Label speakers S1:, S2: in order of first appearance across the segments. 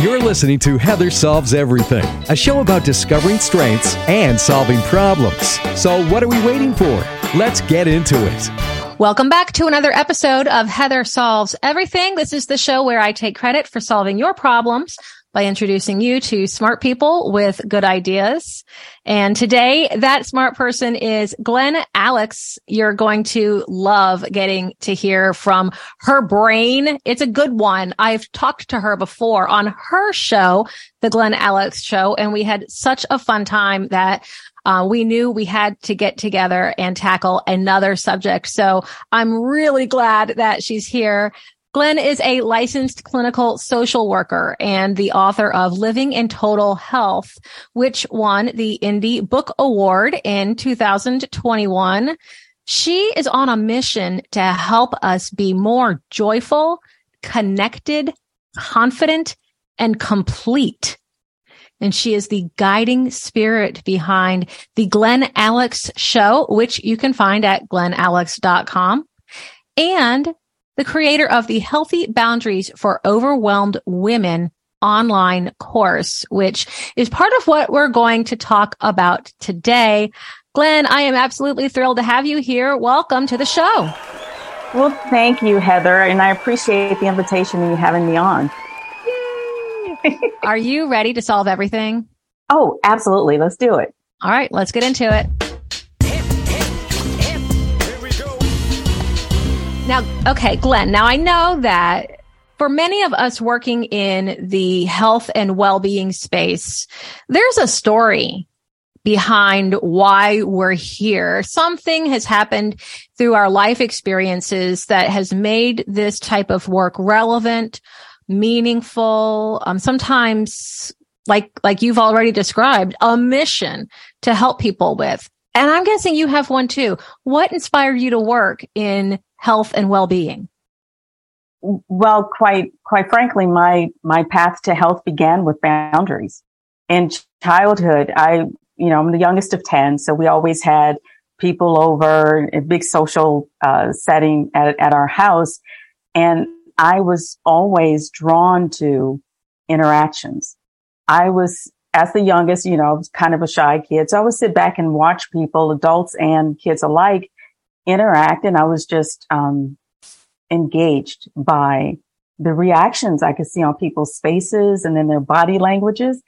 S1: You're listening to Heather Solves Everything, a show about discovering strengths and solving problems. So, what are we waiting for? Let's get into it.
S2: Welcome back to another episode of Heather Solves Everything. This is the show where I take credit for solving your problems by introducing you to smart people with good ideas. And today that smart person is Glenn Alex. You're going to love getting to hear from her brain. It's a good one. I've talked to her before on her show, the Glenn Alex show, and we had such a fun time that uh, we knew we had to get together and tackle another subject. So I'm really glad that she's here. Glenn is a licensed clinical social worker and the author of Living in Total Health, which won the Indie Book Award in 2021. She is on a mission to help us be more joyful, connected, confident, and complete. And she is the guiding spirit behind the Glenn Alex show, which you can find at glennalex.com. And the creator of the Healthy Boundaries for Overwhelmed Women online course, which is part of what we're going to talk about today. Glenn, I am absolutely thrilled to have you here. Welcome to the show.
S3: Well, thank you, Heather, and I appreciate the invitation and you having me on.
S2: Are you ready to solve everything?
S3: Oh, absolutely. Let's do it.
S2: All right, let's get into it. Now, okay, Glenn, now I know that for many of us working in the health and well-being space, there's a story behind why we're here. Something has happened through our life experiences that has made this type of work relevant, meaningful, um, sometimes like, like you've already described, a mission to help people with. And I'm guessing you have one too. What inspired you to work in health and well-being?
S3: Well, quite, quite frankly, my, my path to health began with boundaries. In childhood, I, you know, I'm the youngest of 10. So we always had people over a big social, uh, setting at, at our house. And I was always drawn to interactions. I was, as the youngest, you know, kind of a shy kid. So I would sit back and watch people, adults and kids alike, interact and I was just um, engaged by the reactions I could see on people's faces and then their body languages.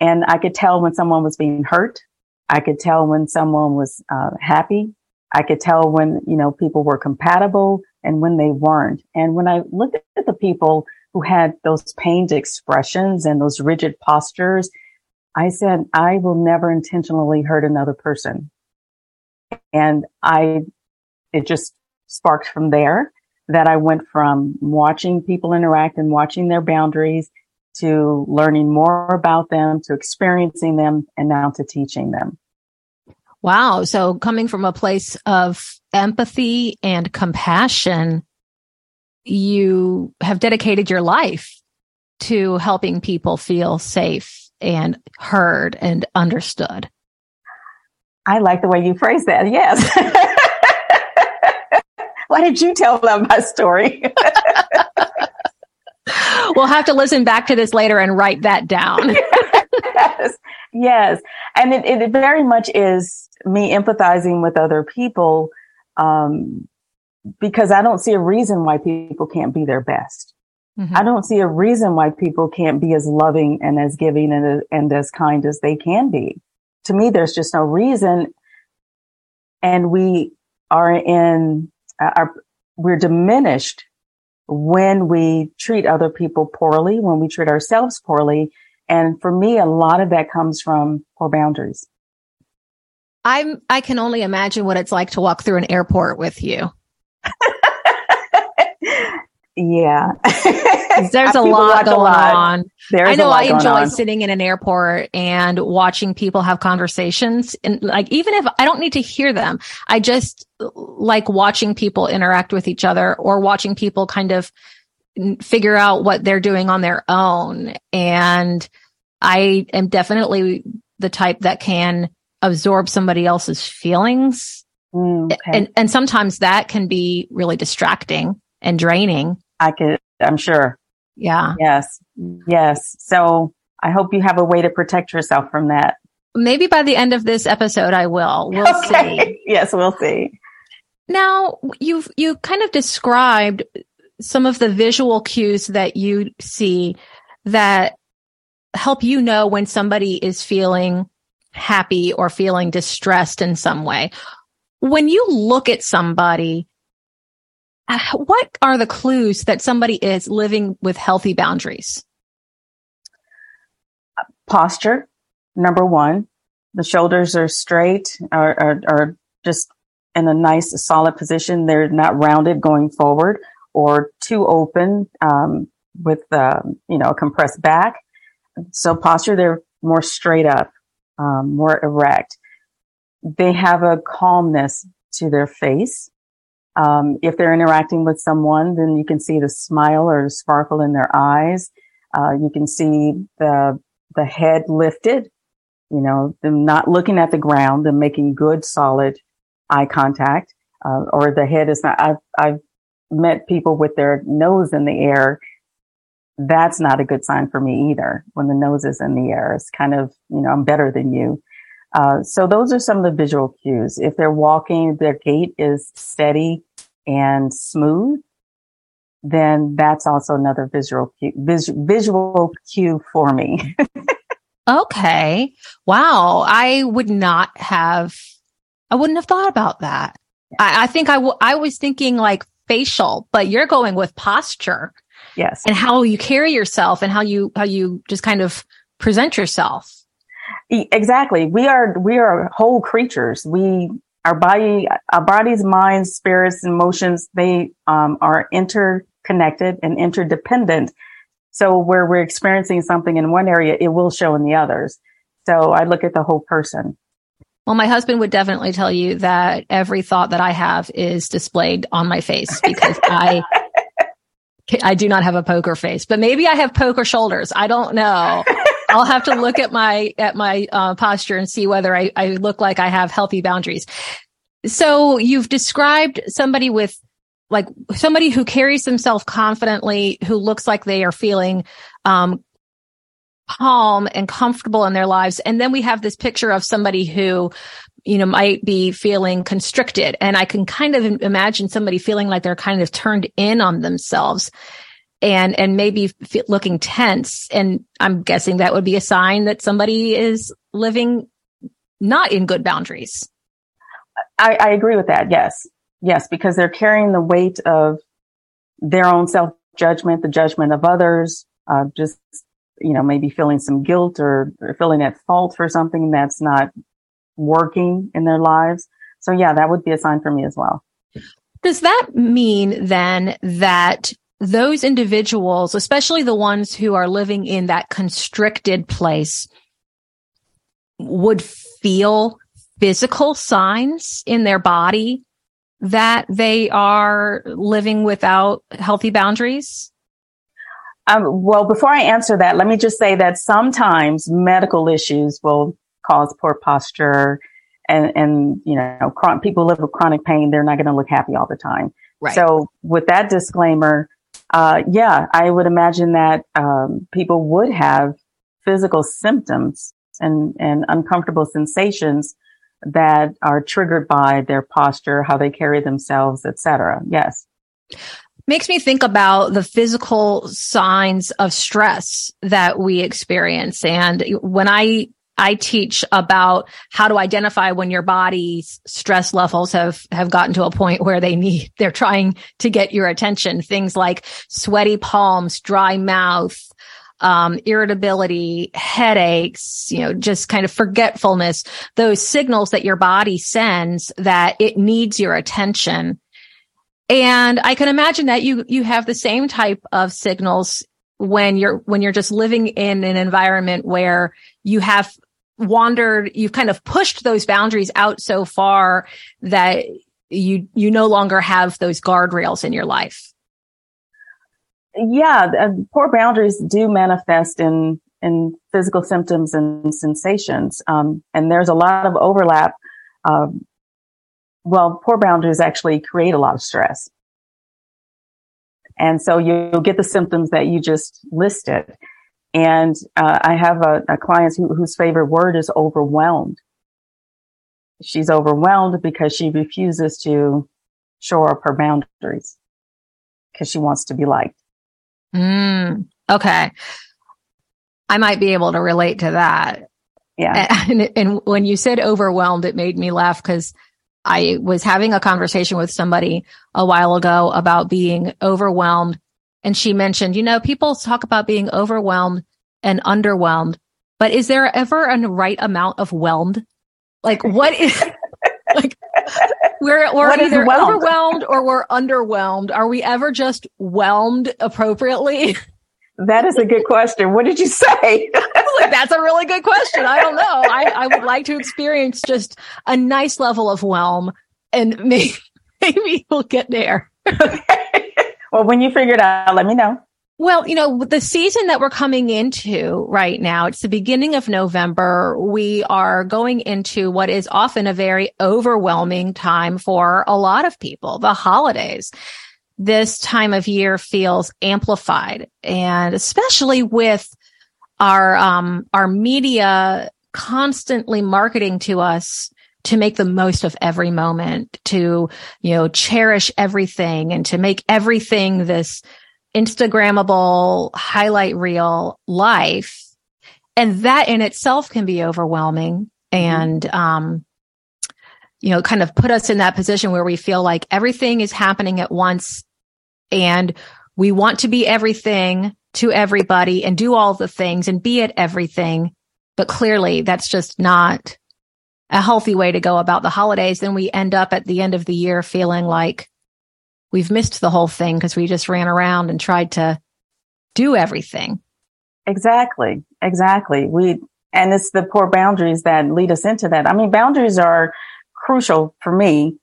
S3: And I could tell when someone was being hurt. I could tell when someone was uh, happy. I could tell when, you know, people were compatible and when they weren't. And when I looked at the people who had those pained expressions and those rigid postures, I said, I will never intentionally hurt another person. And I it just sparked from there that I went from watching people interact and watching their boundaries to learning more about them, to experiencing them, and now to teaching them.
S2: Wow. So coming from a place of empathy and compassion, you have dedicated your life to helping people feel safe and heard and understood.
S3: I like the way you phrase that. Yes. Why did you tell them my story?
S2: we'll have to listen back to this later and write that down.
S3: yes, yes. And it, it, very much is me empathizing with other people um, because I don't see a reason why people can't be their best. Mm-hmm. I don't see a reason why people can't be as loving and as giving and, and as kind as they can be. To me, there's just no reason. And we are in Uh, are, we're diminished when we treat other people poorly, when we treat ourselves poorly. And for me, a lot of that comes from poor boundaries.
S2: I'm, I can only imagine what it's like to walk through an airport with you.
S3: yeah.
S2: There's a lot going a lot. on. There's I know I enjoy sitting in an airport and watching people have conversations and like, even if I don't need to hear them, I just like watching people interact with each other or watching people kind of figure out what they're doing on their own. And I am definitely the type that can absorb somebody else's feelings. Mm, okay. And, and sometimes that can be really distracting and draining.
S3: I could, I'm sure.
S2: Yeah.
S3: Yes. Yes. So I hope you have a way to protect yourself from that.
S2: Maybe by the end of this episode, I will. We'll okay. see.
S3: Yes, we'll see.
S2: Now you've, you kind of described some of the visual cues that you see that help you know when somebody is feeling happy or feeling distressed in some way. When you look at somebody, what are the clues that somebody is living with healthy boundaries?
S3: Posture, number one. The shoulders are straight, are, are, are just in a nice, solid position. They're not rounded going forward or too open um, with, uh, you know, a compressed back. So posture, they're more straight up, um, more erect. They have a calmness to their face. Um, if they're interacting with someone, then you can see the smile or the sparkle in their eyes. Uh, you can see the the head lifted. You know, them not looking at the ground, them making good, solid eye contact, uh, or the head is not. I've I've met people with their nose in the air that's not a good sign for me either. When the nose is in the air, it's kind of, you know, I'm better than you. Uh, so those are some of the visual cues. If they're walking, their gait is steady and smooth, then that's also another visual cue, vis- visual cue for me.
S2: okay. Wow. I would not have, I wouldn't have thought about that. I, I think I, w- I was thinking like facial, but you're going with posture.
S3: Yes.
S2: And how you carry yourself and how you, how you just kind of present yourself.
S3: Exactly. We are, we are whole creatures. We, our body, our bodies, minds, spirits, emotions, they um, are interconnected and interdependent. So where we're experiencing something in one area, it will show in the others. So I look at the whole person.
S2: Well, my husband would definitely tell you that every thought that I have is displayed on my face because I I do not have a poker face, but maybe I have poker shoulders. I don't know. I'll have to look at my at my uh, posture and see whether I, I look like I have healthy boundaries. So you've described somebody with like somebody who carries themselves confidently, who looks like they are feeling um, calm and comfortable in their lives, and then we have this picture of somebody who you know, might be feeling constricted. And I can kind of imagine somebody feeling like they're kind of turned in on themselves and, and maybe looking tense. And I'm guessing that would be a sign that somebody is living not in good boundaries.
S3: I, I agree with that. Yes. Yes. Because they're carrying the weight of their own self judgment, the judgment of others, uh, just, you know, maybe feeling some guilt or, or feeling at fault for something that's not working in their lives. So yeah, that would be a sign for me as well.
S2: Does that mean then that those individuals, especially the ones who are living in that constricted place, would feel physical signs in their body that they are living without healthy boundaries?
S3: Um, well, before I answer that, let me just say that sometimes medical issues will cause poor posture and, and, you know, people live with chronic pain. They're not going to look happy all the time. Right. So with that disclaimer, uh, yeah, I would imagine that, um, people would have physical symptoms and, and uncomfortable sensations that are triggered by their posture, how they carry themselves, etc. Yes.
S2: Makes me think about the physical signs of stress that we experience. And when I I teach about how to identify when your body's stress levels have, have gotten to a point where they need, they're trying to get your attention. Things like sweaty palms, dry mouth, um, irritability, headaches, you know, just kind of forgetfulness, those signals that your body sends that it needs your attention. And I can imagine that you, you have the same type of signals when you're, when you're just living in an environment where you have wandered, you've kind of pushed those boundaries out so far that you, you no longer have those guardrails in your life.
S3: Yeah. Uh, poor boundaries do manifest in, in physical symptoms and sensations. Um, and there's a lot of overlap. Um, well, poor boundaries actually create a lot of stress. And so you'll get the symptoms that you just listed. And uh, I have a, a client who, whose favorite word is overwhelmed. She's overwhelmed because she refuses to shore up her boundaries because she wants to be liked.
S2: Mm, okay. I might be able to relate to that.
S3: Yeah.
S2: And, and when you said overwhelmed, it made me laugh because I was having a conversation with somebody a while ago about being overwhelmed. And she mentioned, you know, people talk about being overwhelmed and underwhelmed, but is there ever a right amount of whelmed? Like what is like we're we're what either overwhelmed or we're underwhelmed. Are we ever just whelmed appropriately?
S3: That is a good question. What did you say?
S2: That's a really good question. I don't know. I, I would like to experience just a nice level of whelm and maybe, maybe we'll get there.
S3: Well, when you figure it out, let me know.
S2: Well, you know, the season that we're coming into right now, it's the beginning of November. We are going into what is often a very overwhelming time for a lot of people, the holidays. This time of year feels amplified and especially with our, um, our media constantly marketing to us to make the most of every moment, to, you know, cherish everything and to make everything this Instagrammable highlight reel life. And that in itself can be overwhelming mm-hmm. and, um, you know, kind of put us in that position where we feel like everything is happening at once and we want to be everything to everybody and do all the things and be at everything. But clearly that's just not a healthy way to go about the holidays. Then we end up at the end of the year feeling like we've missed the whole thing because we just ran around and tried to do everything.
S3: Exactly. Exactly. We, and it's the poor boundaries that lead us into that. I mean, boundaries are crucial for me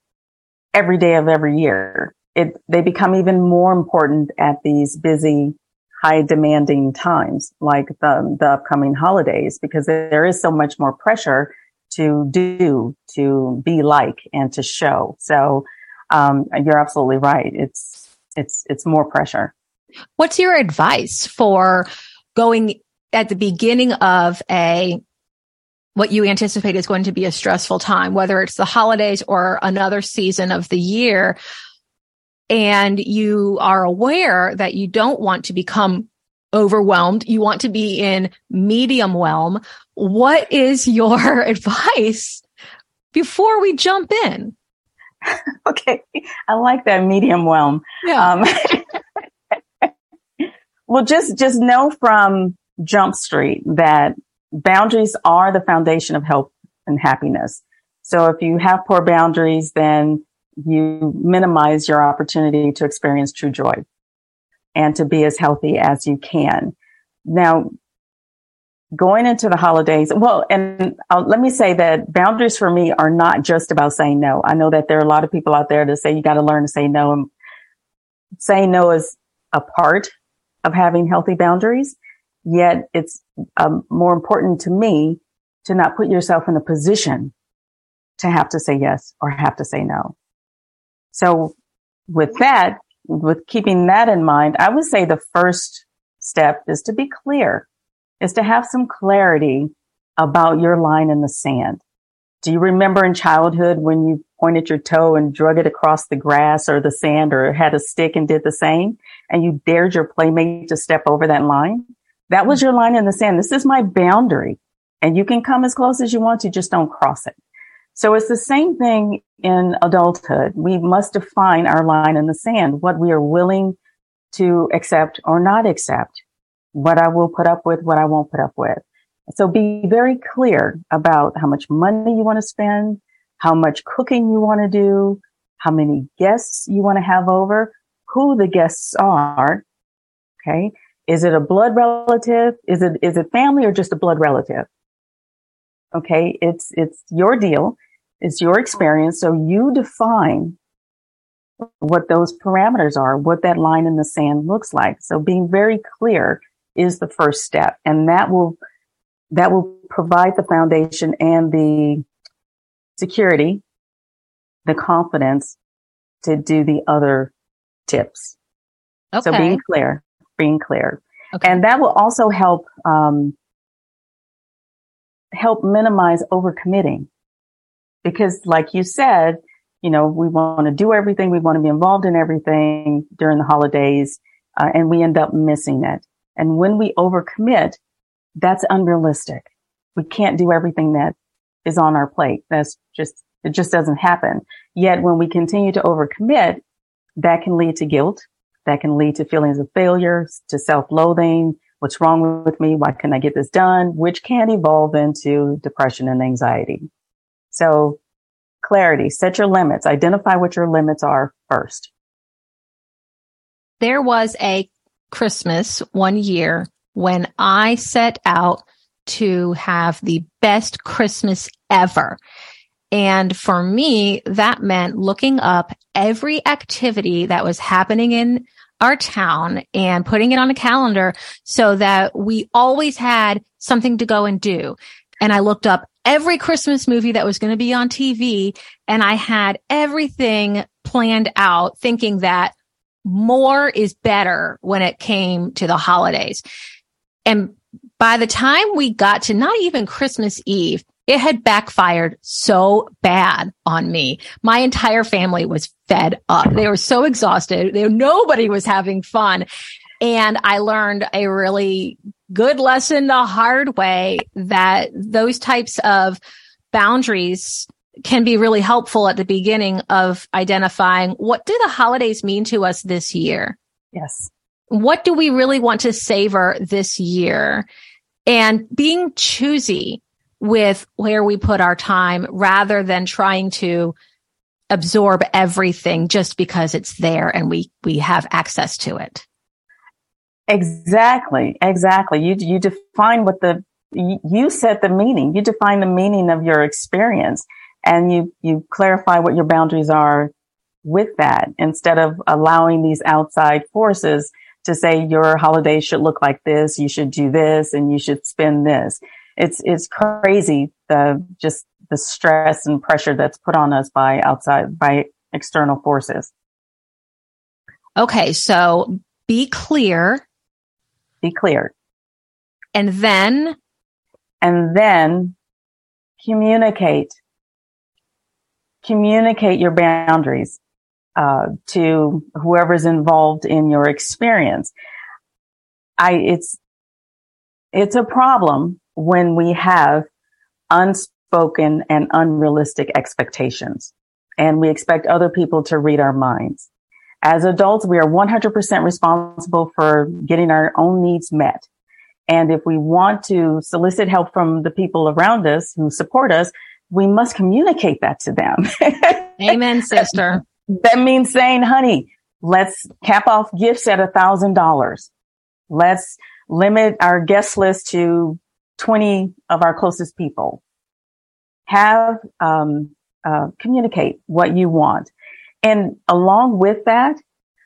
S3: every day of every year. It, they become even more important at these busy, high demanding times like the, the upcoming holidays because there is so much more pressure to do, to be like and to show. So um, you're absolutely right. It's it's it's more pressure.
S2: What's your advice for going at the beginning of a what you anticipate is going to be a stressful time, whether it's the holidays or another season of the year, and you are aware that you don't want to become overwhelmed. You want to be in medium whelm. What is your advice before we jump in?
S3: okay. I like that medium whelm.
S2: Yeah.
S3: Um, well, just, just know from Jump Street that boundaries are the foundation of health and happiness. So if you have poor boundaries, then you minimize your opportunity to experience true joy and to be as healthy as you can. Now, going into the holidays, well, and uh, let me say that boundaries for me are not just about saying no. I know that there are a lot of people out there that say you got to learn to say no. And saying no is a part of having healthy boundaries. Yet it's um, more important to me to not put yourself in a position to have to say yes or have to say no. So with that, with keeping that in mind, I would say the first step is to be clear is to have some clarity about your line in the sand. Do you remember in childhood when you pointed your toe and drug it across the grass or the sand or had a stick and did the same and you dared your playmate to step over that line? That was your line in the sand. This is my boundary and you can come as close as you want to, just don't cross it. So it's the same thing in adulthood. We must define our line in the sand, what we are willing to accept or not accept what I will put up with, what I won't put up with. So be very clear about how much money you want to spend, how much cooking you want to do, how many guests you want to have over, who the guests are. Okay. Is it a blood relative? Is it, is it family or just a blood relative? Okay. It's, it's your deal. It's your experience. So you define what those parameters are, what that line in the sand looks like. So being very clear is the first step. And that will, that will provide the foundation and the security, the confidence to do the other tips.
S2: Okay.
S3: So being clear, being clear.
S2: Okay.
S3: And that will also help, um, help minimize overcommitting. Because like you said, you know, we want to do everything. We want to be involved in everything during the holidays. Uh, and we end up missing it. And when we overcommit, that's unrealistic. We can't do everything that is on our plate. That's just, it just doesn't happen. Yet when we continue to overcommit, that can lead to guilt. That can lead to feelings of failure, to self-loathing. What's wrong with me? Why can't I get this done? Which can evolve into depression and anxiety. So clarity, set your limits, identify what your limits are first.
S2: There was a Christmas one year when I set out to have the best Christmas ever. And for me, that meant looking up every activity that was happening in our town and putting it on a calendar so that we always had something to go and do. And I looked up every Christmas movie that was going to be on TV and I had everything planned out thinking that more is better when it came to the holidays. And by the time we got to not even Christmas Eve, it had backfired so bad on me. My entire family was fed up. They were so exhausted. They, nobody was having fun. And I learned a really good lesson the hard way that those types of boundaries can be really helpful at the beginning of identifying what do the holidays mean to us this year?
S3: Yes.
S2: What do we really want to savor this year? And being choosy with where we put our time rather than trying to absorb everything just because it's there and we, we have access to it.
S3: Exactly. Exactly. You, you define what the, you set the meaning. You define the meaning of your experience and you, you clarify what your boundaries are with that instead of allowing these outside forces to say your holiday should look like this, you should do this, and you should spend this. It's, it's crazy the, just the stress and pressure that's put on us by outside, by external forces.
S2: Okay. So be clear.
S3: Be clear.
S2: And then,
S3: and then communicate communicate your boundaries uh, to whoever's involved in your experience. I it's it's a problem when we have unspoken and unrealistic expectations, and we expect other people to read our minds. As adults, we are 100% responsible for getting our own needs met. And if we want to solicit help from the people around us who support us, we must communicate that to them.
S2: Amen, sister.
S3: That means saying, honey, let's cap off gifts at a thousand dollars. Let's limit our guest list to 20 of our closest people. Have, um, uh, communicate what you want. And along with that,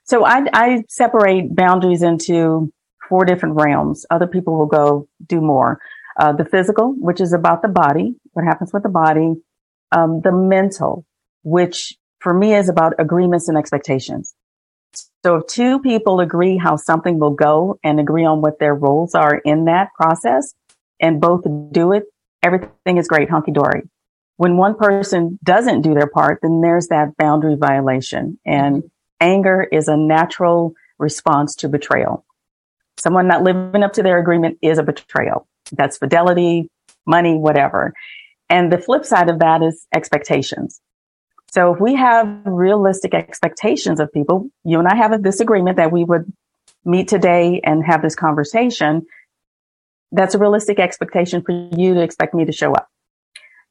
S3: so I, I separate boundaries into four different realms. Other people will go do more. Uh, the physical, which is about the body, what happens with the body. Um, the mental, which for me is about agreements and expectations. So if two people agree how something will go and agree on what their roles are in that process and both do it, everything is great, hunky dory. When one person doesn't do their part, then there's that boundary violation and mm-hmm. anger is a natural response to betrayal. Someone not living up to their agreement is a betrayal. That's fidelity, money, whatever. And the flip side of that is expectations. So if we have realistic expectations of people, you and I have a disagreement that we would meet today and have this conversation. That's a realistic expectation for you to expect me to show up.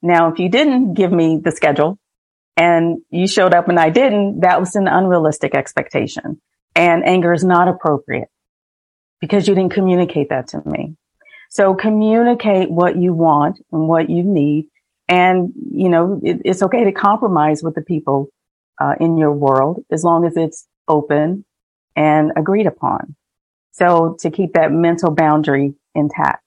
S3: Now, if you didn't give me the schedule and you showed up and I didn't, that was an unrealistic expectation and anger is not appropriate because you didn't communicate that to me. So communicate what you want and what you need. And, you know, it, it's okay to compromise with the people uh, in your world as long as it's open and agreed upon. So to keep that mental boundary intact,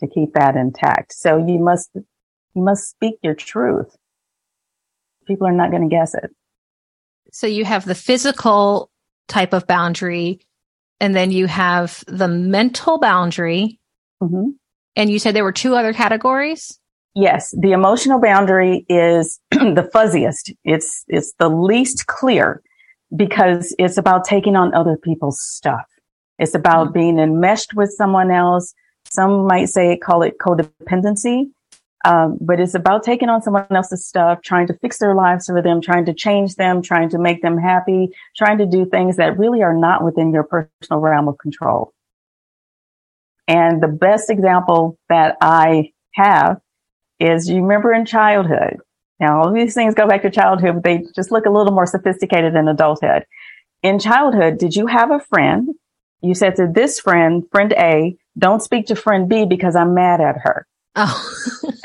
S3: to keep that intact. So you must, you must speak your truth. People are not going to guess it.
S2: So you have the physical type of boundary. And then you have the mental boundary. Mm-hmm. And you said there were two other categories?
S3: Yes. The emotional boundary is the fuzziest. It's, it's the least clear because it's about taking on other people's stuff. It's about mm-hmm. being enmeshed with someone else. Some might say, call it codependency. Um, but it's about taking on someone else's stuff, trying to fix their lives for them, trying to change them, trying to make them happy, trying to do things that really are not within your personal realm of control. And the best example that I have is you remember in childhood. Now, all these things go back to childhood, but they just look a little more sophisticated in adulthood. In childhood, did you have a friend? You said to this friend, friend A, don't speak to friend B because I'm mad at her. Oh.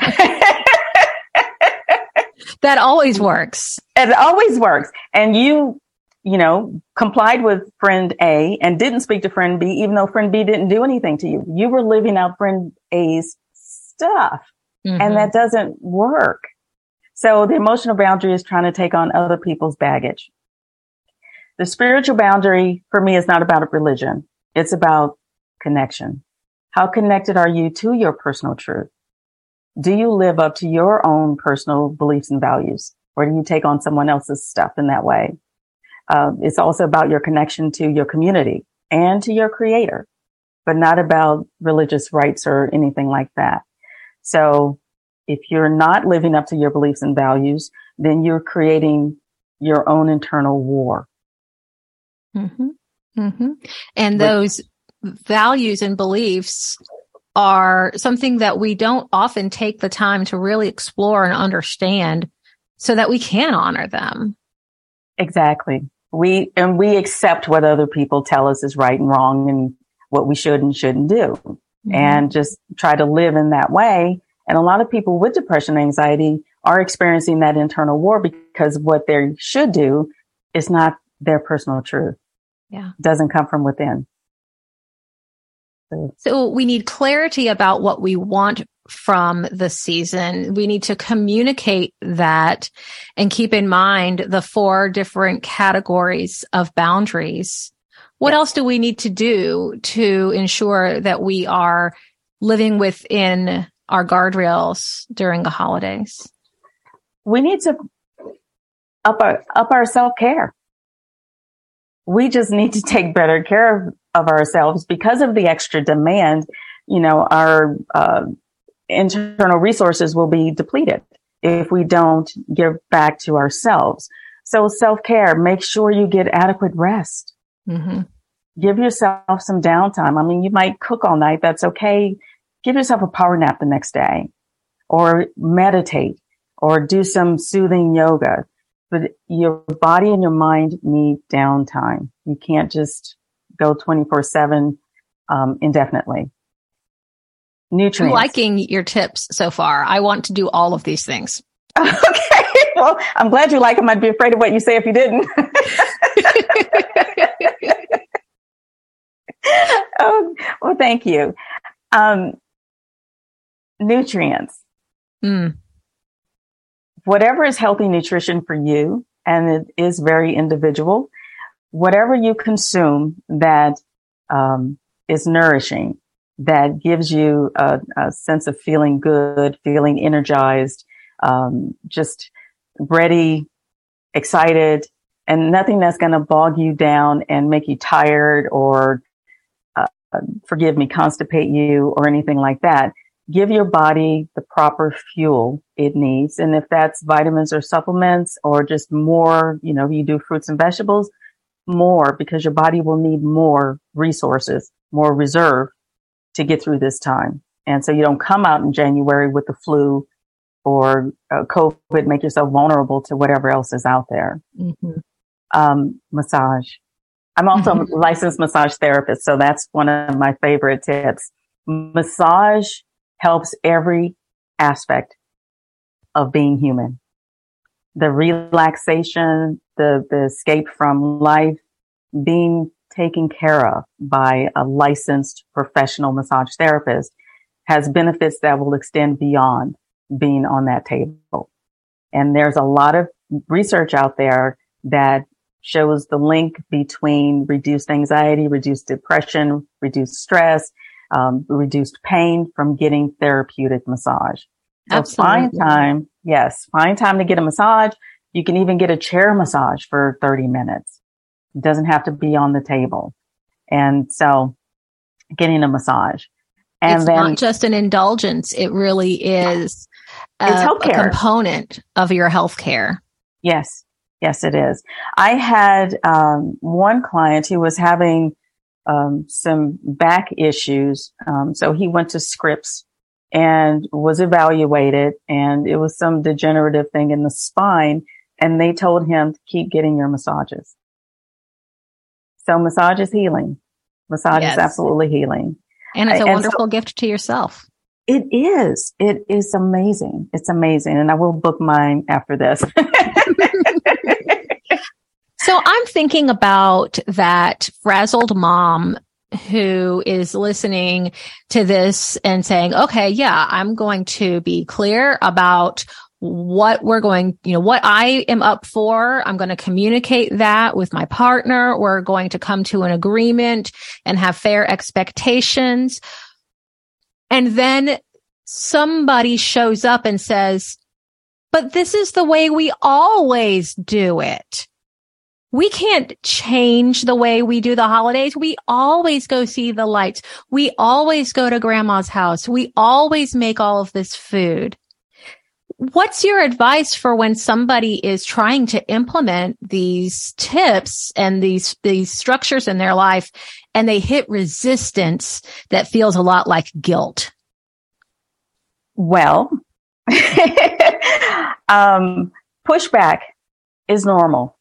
S2: that always works.
S3: It always works. And you, you know, complied with friend A and didn't speak to friend B, even though friend B didn't do anything to you. You were living out friend A's stuff. Mm-hmm. And that doesn't work. So the emotional boundary is trying to take on other people's baggage. The spiritual boundary for me is not about religion. It's about connection. How connected are you to your personal truth? Do you live up to your own personal beliefs and values? Or do you take on someone else's stuff in that way? Uh, it's also about your connection to your community and to your creator, but not about religious rites or anything like that. So if you're not living up to your beliefs and values, then you're creating your own internal war.
S2: Mm-hmm. Mm-hmm. And but, those values and beliefs are something that we don't often take the time to really explore and understand so that we can honor them.
S3: Exactly. We, and we accept what other people tell us is right and wrong and what we should and shouldn't do mm-hmm. and just try to live in that way. And a lot of people with depression and anxiety are experiencing that internal war because what they should do is not their personal truth.
S2: Yeah.
S3: Doesn't come from within.
S2: So. so we need clarity about what we want from the season. We need to communicate that and keep in mind the four different categories of boundaries what else do we need to do to ensure that we are living within our guardrails during the holidays?
S3: We need to up our up our self care. We just need to take better care of, of ourselves because of the extra demand. You know, our uh, internal resources will be depleted if we don't give back to ourselves. So self care, make sure you get adequate rest. Mm-hmm. Give yourself some downtime. I mean, you might cook all night. That's okay. Give yourself a power nap the next day or meditate or do some soothing yoga. But your body and your mind need downtime. You can't just go 24 seven, um, indefinitely. Nutrients.
S2: I'm liking your tips so far. I want to do all of these things.
S3: okay. Well, I'm glad you like them. I'd be afraid of what you say if you didn't. oh, well, thank you. Um, nutrients. Mm. Whatever is healthy nutrition for you, and it is very individual, whatever you consume that um, is nourishing, that gives you a, a, sense of feeling good, feeling energized, um, just ready, excited, and nothing that's going to bog you down and make you tired or forgive me, constipate you or anything like that. Give your body the proper fuel it needs. And if that's vitamins or supplements or just more, you know, you do fruits and vegetables, more because your body will need more resources, more reserve to get through this time. And so you don't come out in January with the flu or uh, COVID, make yourself vulnerable to whatever else is out there. Mm-hmm. Um, massage. I'm also a licensed massage therapist, so that's one of my favorite tips. Massage helps every aspect of being human. The relaxation, the, the escape from life, being taken care of by a licensed professional massage therapist has benefits that will extend beyond being on that table. And there's a lot of research out there that shows the link between reduced anxiety, reduced depression, reduced stress, um, reduced pain from getting therapeutic massage. So
S2: Absolutely.
S3: find time. Yes. Find time to get a massage. You can even get a chair massage for 30 minutes. It doesn't have to be on the table. And so getting a massage. And
S2: it's
S3: then
S2: not just an indulgence. It really is a,
S3: It's
S2: a component of your health care.
S3: Yes. Yes, it is. I had um, one client who was having um, some back issues. Um, so he went to Scripps and was evaluated and it was some degenerative thing in the spine. And they told him to keep getting your massages. So massage is healing. Massage
S2: Yes.
S3: is absolutely healing.
S2: And it's a
S3: And so-
S2: wonderful gift to yourself.
S3: It is. It is amazing. It's amazing. And I will book mine after this.
S2: So I'm thinking about that frazzled mom who is listening to this and saying, okay, yeah, I'm going to be clear about what we're going, you know, what I am up for. I'm going to communicate that with my partner. We're going to come to an agreement and have fair expectations. And then somebody shows up and says, but this is the way we always do it we can't change the way we do the holidays. We always go see the lights. We always go to grandma's house. We always make all of this food. What's your advice for when somebody is trying to implement these tips and these, these structures in their life and they hit resistance that feels a lot like guilt?
S3: Well, um, pushback is normal.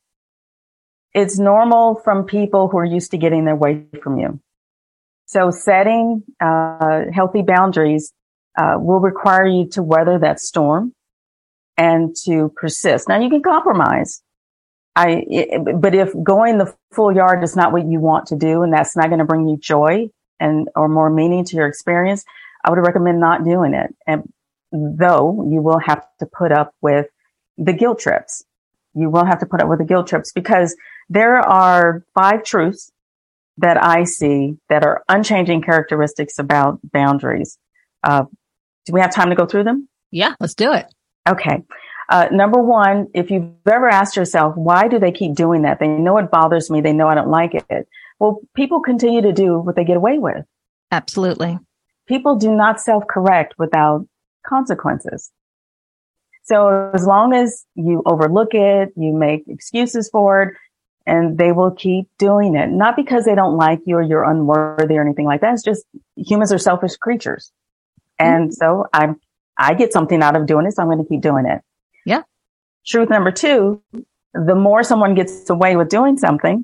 S3: It's normal from people who are used to getting their way from you. So setting uh, healthy boundaries uh, will require you to weather that storm and to persist. Now you can compromise. I, but if going the full yard is not what you want to do, and that's not going to bring you joy and or more meaning to your experience, I would recommend not doing it. And though you will have to put up with the guilt trips, you will have to put up with the guilt trips because there are five truths that I see that are unchanging characteristics about boundaries. Uh, do we have time to go through them?
S2: Yeah, let's do it.
S3: Okay. Uh, number one, if you've ever asked yourself, why do they keep doing that? They know it bothers me. They know I don't like it. Well, people continue to do what they get away with.
S2: Absolutely.
S3: People do not self correct without consequences. So as long as you overlook it, you make excuses for it, and they will keep doing it. Not because they don't like you or you're unworthy or anything like that. It's just humans are selfish creatures. And mm-hmm. so I'm, I get something out of doing it. So I'm going to keep doing it.
S2: Yeah.
S3: Truth number two, the more someone gets away with doing something,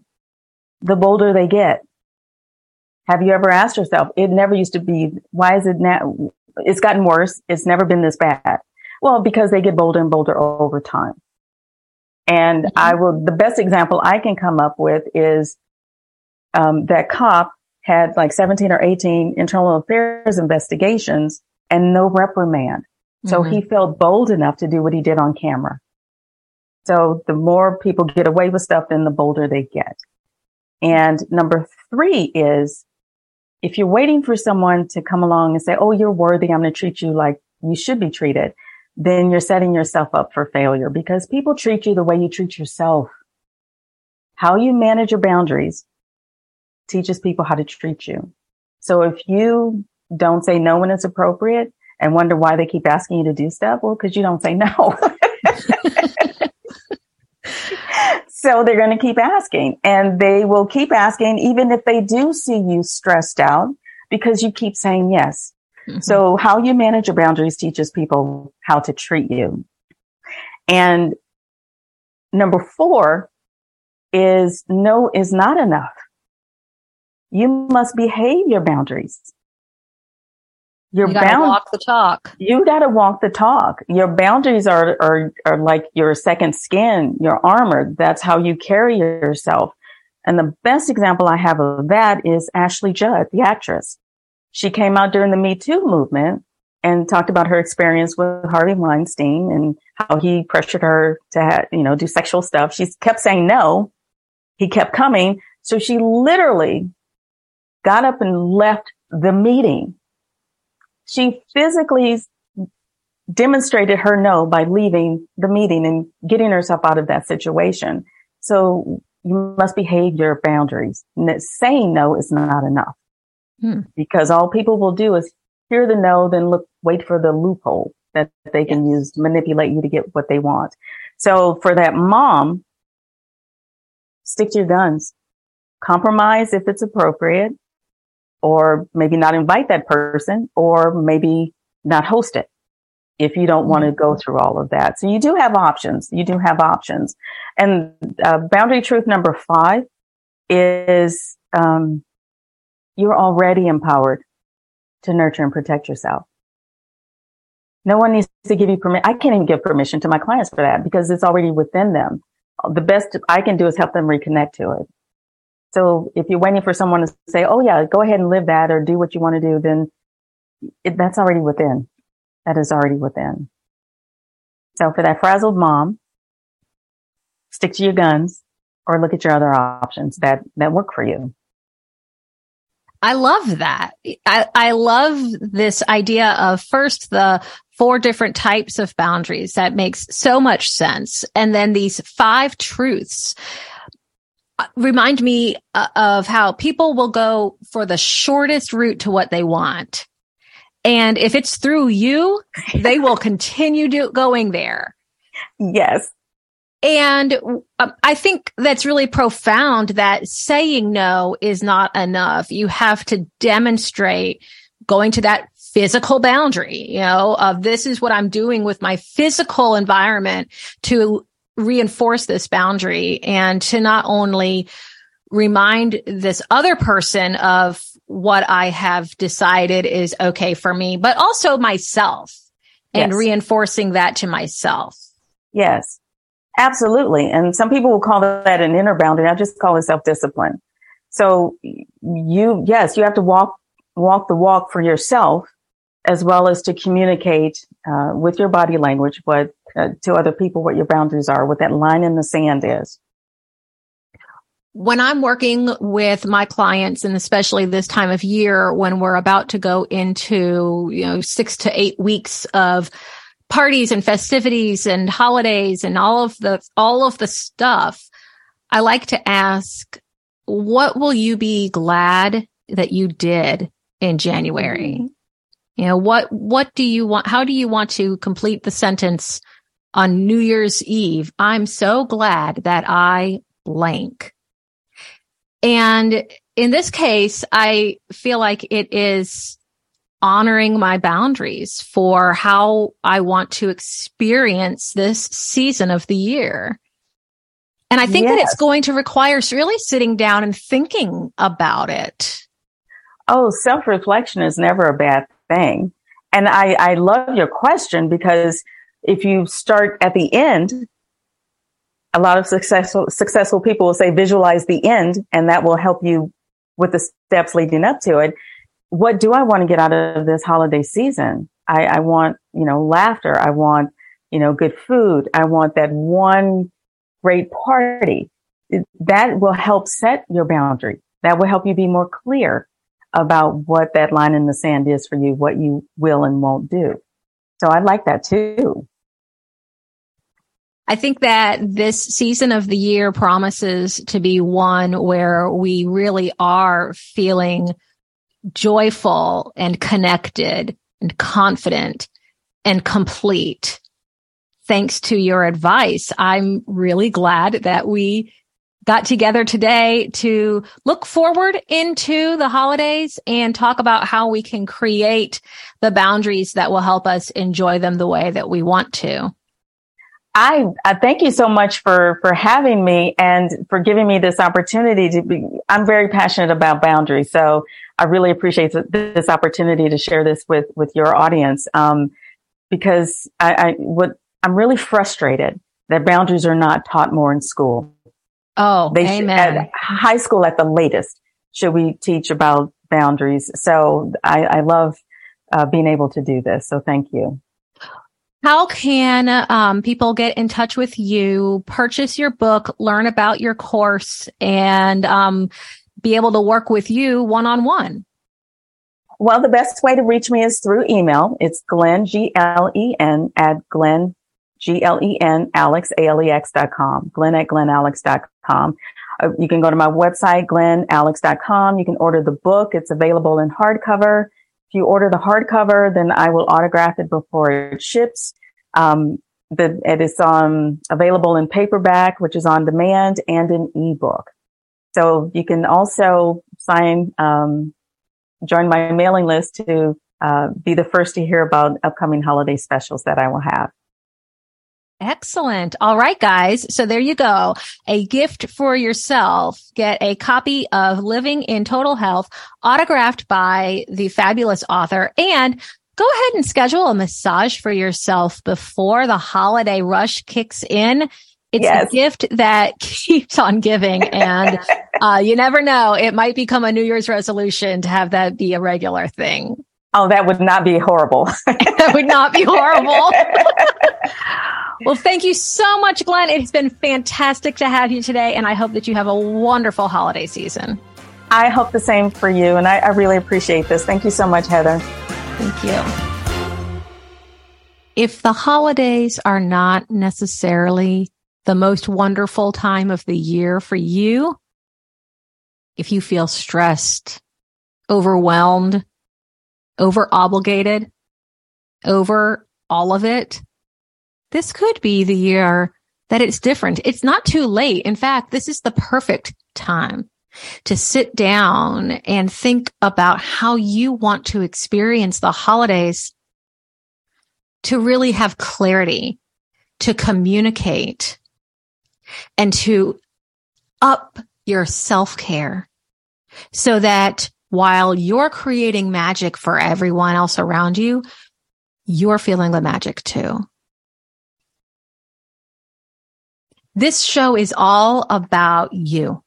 S3: the bolder they get. Have you ever asked yourself, it never used to be, why is it now? It's gotten worse. It's never been this bad. Well, because they get bolder and bolder over time. And I will, the best example I can come up with is, um, that cop had like 17 or 18 internal affairs investigations and no reprimand. So
S2: Mhm.
S3: he felt bold enough to do what he did on camera. So the more people get away with stuff, then the bolder they get. And number three is if you're waiting for someone to come along and say, Oh, you're worthy. I'm going to treat you like you should be treated. Then you're setting yourself up for failure because people treat you the way you treat yourself. How you manage your boundaries teaches people how to treat you. So if you don't say no when it's appropriate and wonder why they keep asking you to do stuff, well, because you don't say no. so they're going to keep asking and they will keep asking even if they do see you stressed out because you keep saying yes.
S2: Mhm.
S3: So how you manage your boundaries teaches people how to treat you. And number four is no is not enough. You must behave your boundaries. You're
S2: you gotta
S3: bound.
S2: walk the talk.
S3: You got to walk the talk. Your boundaries are, are, are like your second skin, your armor. That's how you carry yourself. And the best example I have of that is Ashley Judd, the actress. She came out during the Me Too movement and talked about her experience with Harvey Weinstein and how he pressured her to, ha- you know, do sexual stuff. She kept saying no. he kept coming. So she literally got up and left the meeting. She physically demonstrated her no by leaving the meeting and getting herself out of that situation. So you must behave your boundaries. Saying no is not enough hmm. because all people will do is hear the no, then look, wait for the loophole that they can use to manipulate you to get what they want. So for that mom, stick to your guns, compromise if it's appropriate, or maybe not invite that person, or maybe not host it if you don't want to go mm-hmm. through all of that. So you do have options. You do have options. And uh, boundary truth number five is um, you're already empowered to nurture and protect yourself. No one needs to give you permission. I can't even give permission to my clients for that because it's already within them. The best I can do is help them reconnect to it. So if you're waiting for someone to say, "Oh yeah, go ahead and live that," or do what you want to do, then it, that's already within that is already within. So for that frazzled mom, stick to your guns or look at your other options that, that work for you.
S2: I love that. I, I love this idea of first the four different types of boundaries. That makes so much sense. And then these five truths uh, remind me uh, of how people will go for the shortest route to what they want. And if it's through you, they will continue do, going there.
S3: Yes.
S2: And um, I think that's really profound that saying no is not enough. You have to demonstrate going to that physical boundary, you know, of this is what I'm doing with my physical environment to reinforce this boundary and to not only remind this other person of what I have decided is okay for me, but also myself and yes. reinforcing that to myself.
S3: Yes, absolutely. And some people will call that an inner boundary. I just call it self discipline. So you, yes, you have to walk, walk the walk for yourself as well as to communicate uh, with your body language, what uh, to other people, what your boundaries are, what that line in the sand is
S2: when I'm working with my clients and especially this time of year when we're about to go into, you know, six to eight weeks of parties and festivities and holidays and all of the, all of the stuff, I like to ask, what will you be glad that you did in January? Mm-hmm. You know, what, what do you want? How do you want to complete the sentence on New Year's Eve? I'm so glad that I blank. And in this case, I feel like it is honoring my boundaries for how I want to experience this season of the year. And I think yes. that it's going to require really sitting down and thinking about it.
S3: Oh, self reflection is never a bad thing. And I, I love your question because if you start at the end, a lot of successful successful people will say visualize the end and that will help you with the steps leading up to it what do i want to get out of this holiday season? I, I want you know laughter. I want you know good food. I want that one great party. That will help set your boundary. That will help you be more clear about what that line in the sand is for you what you will and won't do. So i like that too.
S2: I think that this season of the year promises to be one where we really are feeling joyful and connected and confident and complete. Thanks to your advice, I'm really glad that we got together today to look forward into the holidays and talk about how we can create the boundaries that will help us enjoy them the way that we want to.
S3: I, I thank you so much for, for having me and for giving me this opportunity to be, I'm very passionate about boundaries. So I really appreciate this opportunity to share this with, with your audience. Um, because I, I, what I'm really frustrated that boundaries are not taught more in school.
S2: Oh, they amen. Should,
S3: at high school at the latest should we teach about boundaries. So I, I love uh, being able to do this. So thank you.
S2: How can um, people get in touch with you, purchase your book, learn about your course, and um, be able to work with you one on one?
S3: Well, the best way to reach me is through email. It's Glen, G L E N, at Glen, G L E N, Alex, A L E X dot com. Glen at glenalex.com. Uh, you can go to my website, glenalex.com. You can order the book. It's available in hardcover you order the hardcover, then I will autograph it before it ships. Um, the, it is um, available in paperback, which is on demand, and in ebook. So you can also sign, um, join my mailing list to uh, be the first to hear about upcoming holiday specials that I will have.
S2: Excellent. All right, guys. So there you go. A gift for yourself. Get a copy of Living in Total Health autographed by the fabulous author and go ahead and schedule a massage for yourself before the holiday rush kicks in. It's yes. a gift that keeps on giving and uh, you never know. It might become a New Year's resolution to have that be a regular thing.
S3: Oh, that would not be horrible.
S2: that would not be horrible. Well, thank you so much, Glen. It's been fantastic to have you today, and I hope that you have a wonderful holiday season.
S3: I hope the same for you, and I, I really appreciate this. Thank you so much, Heather.
S2: Thank you. If the holidays are not necessarily the most wonderful time of the year for you, if you feel stressed, overwhelmed, over obligated, over all of it, this could be the year that it's different. It's not too late. In fact, this is the perfect time to sit down and think about how you want to experience the holidays to really have clarity, to communicate and to up your self care so that while you're creating magic for everyone else around you, you're feeling the magic too. This show is all about you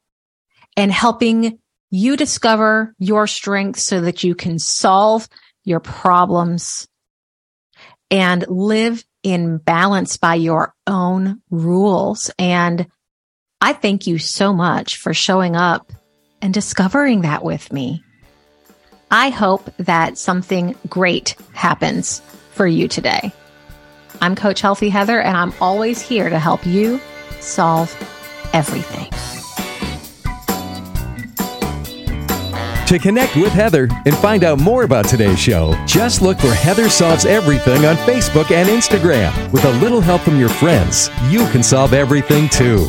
S2: and helping you discover your strengths so that you can solve your problems and live in balance by your own rules. And I thank you so much for showing up and discovering that with me. I hope that something great happens for you today. I'm Coach Healthy Heather, and I'm always here to help you solve everything.
S1: To connect with Heather and find out more about today's show, just look for Heather Solves Everything on Facebook and Instagram. With a little help from your friends, you can solve everything too.